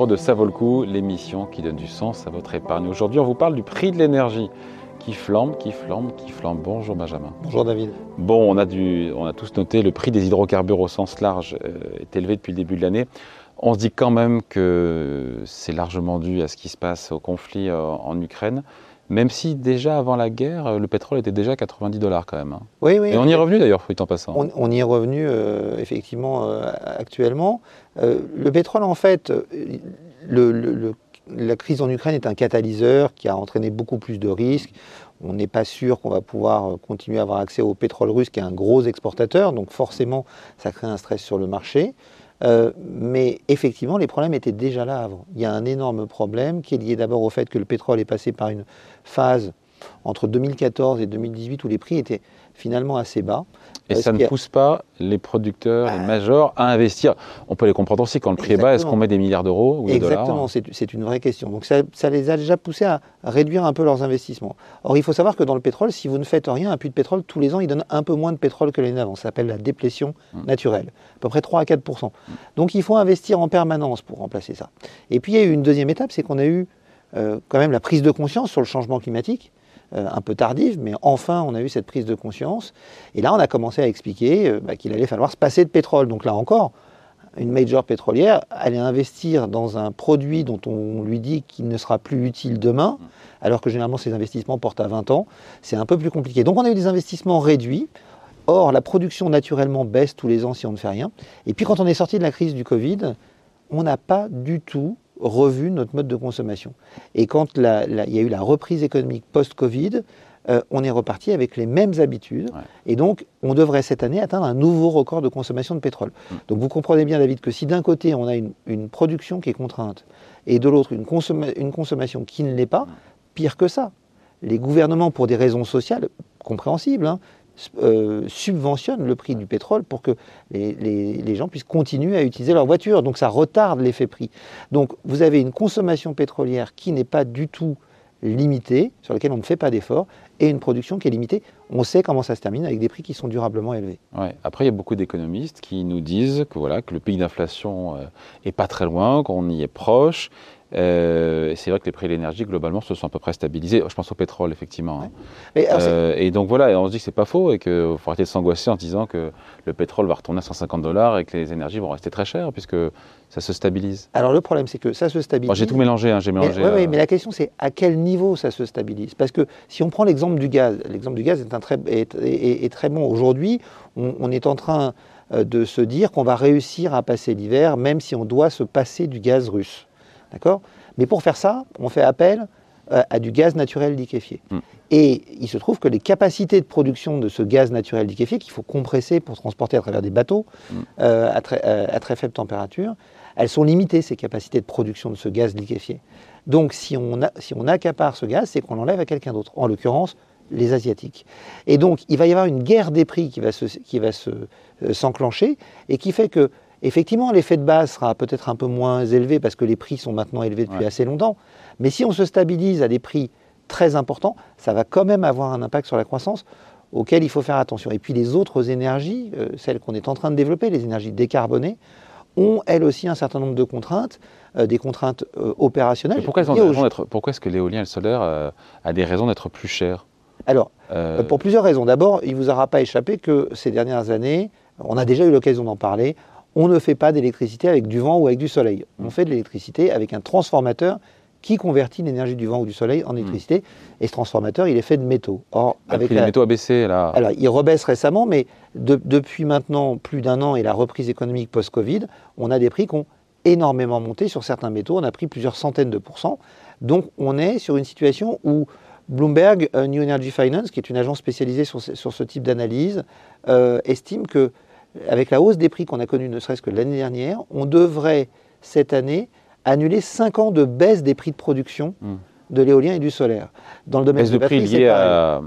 Numéro de Ça vaut le coup, l'émission qui donne du sens à votre épargne. Aujourd'hui, on vous parle du prix de l'énergie qui flambe, qui flambe, qui flambe. Bonjour Benjamin. Bonjour David. Bon, on a, dû, on a tous noté, le prix des hydrocarbures au sens large euh, est élevé depuis le début de l'année. On se dit quand même que c'est largement dû à ce qui se passe au conflit euh, en Ukraine. Même si déjà avant la guerre, le pétrole était déjà à 90 dollars quand même. hein. Oui, oui. Et on y est revenu d'ailleurs, fruit en passant. On, on y est revenu euh, effectivement euh, actuellement. Euh, le pétrole, en fait, euh, le- le- le- la crise en Ukraine est un catalyseur qui a entraîné beaucoup plus de risques. On n'est pas sûr qu'on va pouvoir euh, continuer à avoir accès au pétrole russe, qui est un gros exportateur, donc forcément, ça crée un stress sur le marché. Euh, mais effectivement, les problèmes étaient déjà là avant. Il y a un énorme problème qui est lié d'abord au fait que le pétrole est passé par une phase entre 2014 et 2018 où les prix étaient finalement assez bas. Et ça ne a- pousse pas les producteurs, les Ah. majors à investir. On peut les comprendre aussi quand le prix est bas. Est-ce qu'on met des milliards d'euros ou de dollars Exactement, c'est c'est une vraie question. Donc ça, ça les a déjà poussés à réduire un peu leurs investissements. Or, il faut savoir que dans le pétrole, si vous ne faites rien, un puits de pétrole, tous les ans, il donne un peu moins de pétrole que l'année avant. Ça s'appelle la déplétion Mm. naturelle, à peu près 3 à 4% Donc il faut investir en permanence pour remplacer ça. Et puis il y a eu une deuxième étape, c'est qu'on a eu euh, quand même la prise de conscience sur le changement climatique. Euh, un peu tardive, mais enfin on a eu cette prise de conscience. Et là, on a commencé à expliquer euh, bah, qu'il allait falloir se passer de pétrole. Donc là encore, une major pétrolière allait investir dans un produit dont on lui dit qu'il ne sera plus utile demain, alors que généralement ces investissements portent à 20 ans, c'est un peu plus compliqué. Donc on a eu des investissements réduits. Or, la production naturellement baisse tous les ans si on ne fait rien. Et puis quand on est sorti de la crise du Covid, on n'a pas du tout revu notre mode de consommation. Et quand il y a eu la reprise économique post-Covid, euh, on est reparti avec les mêmes habitudes. Ouais. Et donc, on devrait cette année atteindre un nouveau record de consommation de pétrole. Mm. Donc, vous comprenez bien, David, que si d'un côté, on a une, une production qui est contrainte, et de l'autre, une, consomma- une consommation qui ne l'est pas, pire que ça, les gouvernements, pour des raisons sociales compréhensibles, hein, euh, subventionnent le prix du pétrole pour que les, les- gens puissent continuer à utiliser leur voiture. Donc ça retarde l'effet prix. Donc vous avez une consommation pétrolière qui n'est pas du tout limitée, sur laquelle on ne fait pas d'efforts, et une production qui est limitée. On sait comment ça se termine avec des prix qui sont durablement élevés. Ouais. Après, il y a beaucoup d'économistes qui nous disent que, voilà, que le pic d'inflation euh, est pas très loin, qu'on y est proche. Euh, et c'est vrai que les prix de l'énergie, globalement, se sont à peu près stabilisés. Je pense au pétrole, effectivement. hein. Mais alors, c'est- Euh, et donc voilà, et on se dit que c'est pas faux et qu'il faut arrêter de s'angoisser en disant que le pétrole va retourner à 150 dollars et que les énergies vont rester très chères puisque ça se stabilise. alors le problème, c'est que ça se stabilise. J'ai tout mélangé, hein, j'ai Mais, mélangé. ouais, euh, mais la question c'est à quel niveau ça se stabilise? Parce que si on prend l'exemple du gaz, l'exemple du gaz est, un très, est, est- est très bon. Aujourd'hui, on, on est en train euh, de se dire qu'on va réussir à passer l'hiver, même si on doit se passer du gaz russe. D'accord? Mais pour faire ça, on fait appel euh, à du gaz naturel liquéfié. Mm. Et il se trouve que les capacités de production de ce gaz naturel liquéfié, qu'il faut compresser pour transporter à travers des bateaux Mm. euh, à, très, euh, à très faible température, elles sont limitées, ces capacités de production de ce gaz liquéfié. Donc si on, a- si on accapare ce gaz, c'est qu'on l'enlève à quelqu'un d'autre, en l'occurrence les Asiatiques. Et donc il va y avoir une guerre des prix qui va se- qui va se, s'enclencher et qui fait que effectivement l'effet de base sera peut-être un peu moins élevé parce que les prix sont maintenant élevés depuis Ouais. assez longtemps. Mais si on se stabilise à des prix très importants, ça va quand même avoir un impact sur la croissance auquel il faut faire attention. Et puis les autres énergies, euh, celles qu'on est en train de développer, les énergies décarbonées, ont elles aussi un certain nombre de contraintes, euh, des contraintes euh, opérationnelles. mais pourquoi, d'être- est-ce que l'éolien et le solaire a des raisons d'être plus cher Alors, Pour plusieurs raisons. D'abord, il ne vous aura pas échappé que ces dernières années, on a déjà eu l'occasion d'en parler, on ne fait pas d'électricité avec du vent ou avec du soleil. On fait de l'électricité avec un transformateur qui convertit l'énergie du vent ou du soleil en électricité. Et ce transformateur, il est fait de métaux. Or, le avec la- métaux a baissé là. alors, il rebaisse récemment, mais de- depuis maintenant plus d'un an et la reprise économique post-Covid, on a des prix qui ont énormément monté sur certains métaux. On a pris plusieurs centaines de pourcents. Donc, on est sur une situation où Bloomberg euh, New Energy Finance, qui est une agence spécialisée sur ce, sur ce type d'analyse, euh, estime que avec la hausse des prix qu'on a connue ne serait-ce que l'année dernière, on devrait cette année annuler 5 ans de baisse des prix de production Hmm. de l'éolien et du solaire. Dans le domaine Baisse des de prix liée à,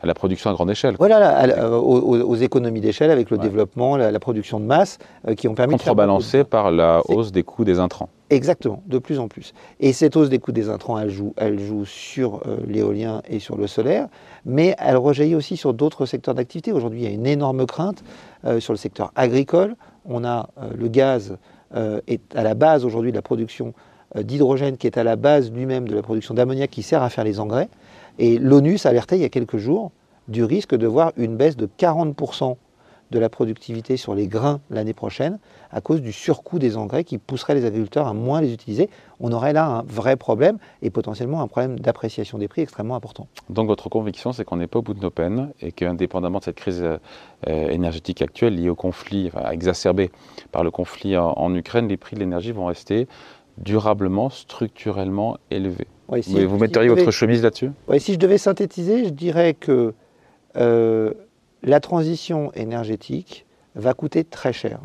à la production à grande échelle. Voilà, là, à la- euh, aux, économies d'échelle avec le Ouais. développement, la, la production de masse, euh, qui ont permis de Contrebalancée par la hausse des coûts des intrants. Exactement, de plus en plus. Et cette hausse des coûts des intrants, elle joue, sur euh, l'éolien et sur le solaire, mais elle rejaillit aussi sur d'autres secteurs d'activité. Aujourd'hui, il y a une énorme crainte euh, sur le secteur agricole. On a euh, le gaz est à la base aujourd'hui de la production d'hydrogène, qui est à la base lui-même de la production d'ammoniac qui sert à faire les engrais. Et l'ONU s'alertait il y a quelques jours du risque de voir une baisse de 40% de la productivité sur les grains l'année prochaine à cause du surcoût des engrais qui pousserait les agriculteurs à moins les utiliser. On aurait là un vrai problème et potentiellement un problème d'appréciation des prix extrêmement important. Donc votre conviction, c'est qu'on n'est pas au bout de nos peines et qu'indépendamment de cette crise euh, énergétique actuelle liée au conflit, enfin, exacerbée par le conflit en, en Ukraine, les prix de l'énergie vont rester durablement, structurellement élevés. Ouais, si- vous vous metteriez devais- votre chemise là-dessus? Ouais, si je devais synthétiser, je dirais que euh, la transition énergétique va coûter très cher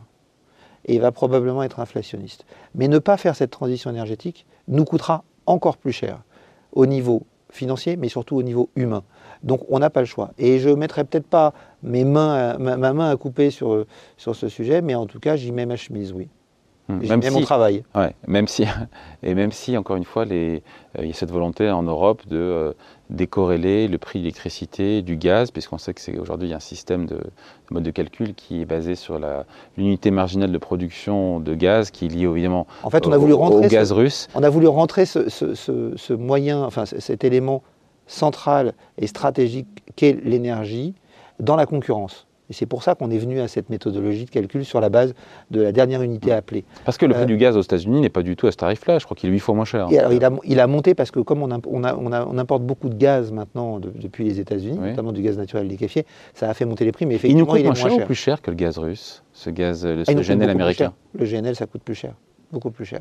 et va probablement être inflationniste. Mais ne pas faire cette transition énergétique nous coûtera encore plus cher au niveau financier, mais surtout au niveau humain. Donc on n'a pas le choix. Et je ne mettrai peut-être pas mes mains ma main à couper sur, sur ce sujet, mais en tout cas, j'y mets ma chemise, oui. Hmm. J'y Même mets mon si, travail. ouais, même si, et même si, encore une fois, les- euh, il y a cette volonté en Europe de euh, décorréler le prix de l'électricité du gaz, puisqu'on sait que c'est aujourd'hui il y a un système de, de mode de calcul qui est basé sur l'unité marginale de production de gaz, qui est liée évidemment En fait, on a au- voulu au, rentrer ce- gaz russe. On a voulu rentrer ce, ce- ce- ce moyen, enfin cet élément central et stratégique qu'est l'énergie dans la concurrence. Et c'est pour ça qu'on est venu à cette méthodologie de calcul sur la base de la dernière unité appelée. Parce que le prix Euh, du gaz aux États-Unis n'est pas du tout à ce tarif-là. Je crois qu'il est 8 fois moins cher. Et alors il a, il a monté parce que comme on, imp- on a- on a- on importe beaucoup de gaz maintenant de- depuis les États-Unis, Oui. notamment du gaz naturel liquéfié, ça a fait monter les prix, mais il effectivement nous coûte il est moins moins cher, ou plus cher que le gaz russe, ce gaz, le, Ah, il le GNL américain? Le GNL, ça coûte plus cher, beaucoup plus cher.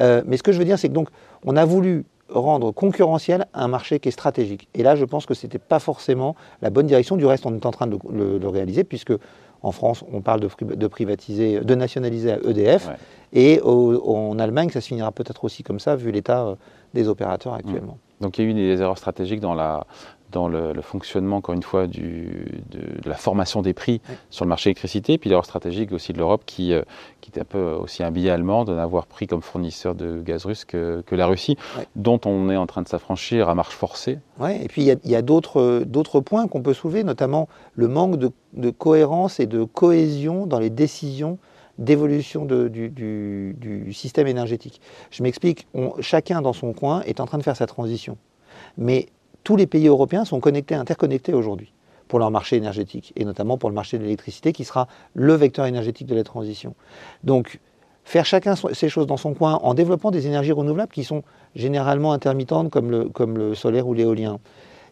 Euh, mais ce que je veux dire, c'est que donc, on a voulu rendre concurrentiel un marché qui est stratégique. Et là, je pense que ce n'était pas forcément la bonne direction. Du reste, on est en train de le, le réaliser, puisque en France, on parle de, pri- de privatiser, de nationaliser à EDF. Ouais. Et au- en Allemagne, ça se finira peut-être aussi comme ça, vu l'état euh, des opérateurs actuellement. Donc il y a eu des erreurs stratégiques dans, la, dans le, le fonctionnement, encore une fois, du, de, de la formation des prix Oui. sur le marché d'électricité, puis l'erreur stratégique aussi de l'Europe qui, euh, qui était un peu aussi un billet allemand de n'avoir pris comme fournisseur de gaz russe que, que la Russie, Oui. dont on est en train de s'affranchir à marche forcée. Ouais, et puis il y a, a d'autres points qu'on peut soulever, notamment le manque de, de cohérence et de cohésion dans les décisions d'évolution du, du- du système énergétique. Je m'explique, chacun dans son coin est en train de faire sa transition. Mais tous les pays européens sont connectés, interconnectés aujourd'hui pour leur marché énergétique, et notamment pour le marché de l'électricité qui sera le vecteur énergétique de la transition. Donc, faire chacun ses choses dans son coin en développant des énergies renouvelables qui sont généralement intermittentes comme le, comme le solaire ou l'éolien,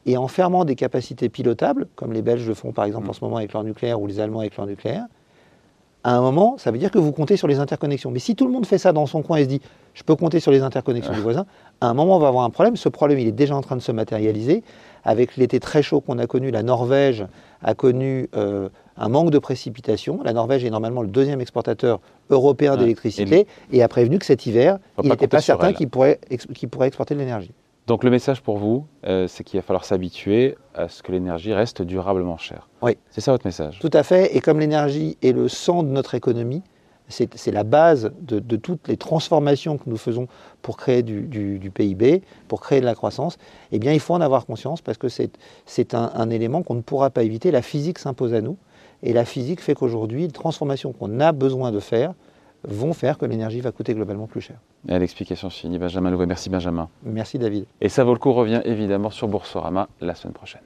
et en fermant des capacités pilotables, comme les Belges le font par exemple Mm. en ce moment avec leur nucléaire ou les Allemands avec leur nucléaire, à un moment, ça veut dire que vous comptez sur les interconnexions. Mais si tout le monde fait ça dans son coin et se dit, je peux compter sur les interconnexions du voisin, à un moment, on va avoir un problème. Ce problème, il est déjà en train de se matérialiser. Avec l'été très chaud qu'on a connu, la Norvège a connu euh, un manque de précipitations. La Norvège est normalement le deuxième exportateur européen Ouais. d'électricité et a prévenu que cet hiver, il n'était pas certain qu'il pourrait, pourrait exporter de l'énergie. Donc le message pour vous, euh, c'est qu'il va falloir s'habituer à ce que l'énergie reste durablement chère. Oui. C'est ça votre message? Tout à fait. Et comme l'énergie est le sang de notre économie, c'est la base de, de toutes les transformations que nous faisons pour créer du, du- du PIB, pour créer de la croissance, eh bien, il faut en avoir conscience parce que c'est c'est un, un élément qu'on ne pourra pas éviter. La physique s'impose à nous. Et la physique fait qu'aujourd'hui, les transformations qu'on a besoin de faire vont faire que l'énergie va coûter globalement plus cher. Et L'explication finie. Benjamin Louvet. Merci Benjamin. Merci David. Et ça vaut le coup revient évidemment sur Boursorama la semaine prochaine.